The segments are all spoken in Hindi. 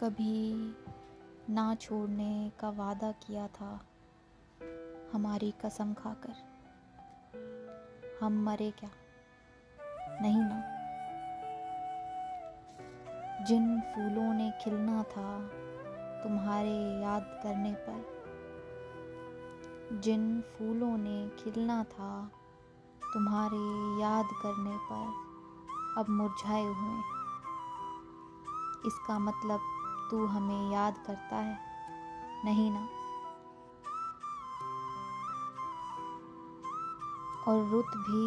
कभी ना छोड़ने का वादा किया था हमारी कसम खाकर। हम मरे क्या? नहीं ना। जिन फूलों ने खिलना था तुम्हारे याद करने पर, जिन फूलों ने खिलना था तुम्हारे याद करने पर, अब मुरझाए हुए इसका मतलब तू हमें याद करता है, नहीं ना? और रुत भी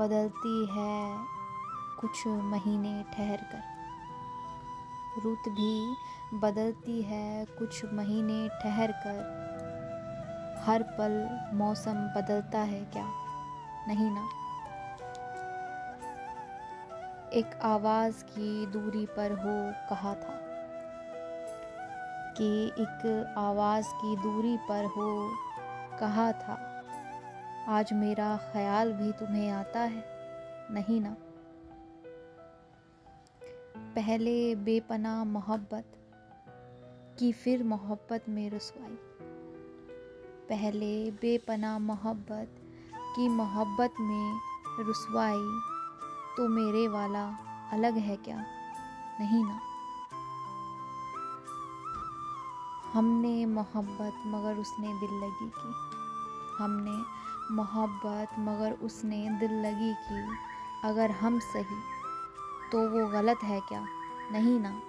बदलती है कुछ महीने ठहर कर। रुत भी बदलती है कुछ महीने ठहर कर। हर पल मौसम बदलता है क्या, नहीं ना? एक आवाज़ की दूरी पर हो कहा था। कि एक आवाज़ की दूरी पर हो, कहा था, आज मेरा ख्याल भी तुम्हें आता है, नहीं ना? पहले बेपना मोहब्बत की फिर मोहब्बत में रसवाई। पहले बेपना मोहब्बत की मोहब्बत में रसवाई तो मेरे वाला अलग है क्या, नहीं ना? हमने मोहब्बत मगर उसने दिल लगी की। हमने मोहब्बत मगर उसने दिल लगी की। अगर हम सही तो वो गलत है क्या? नहीं ना।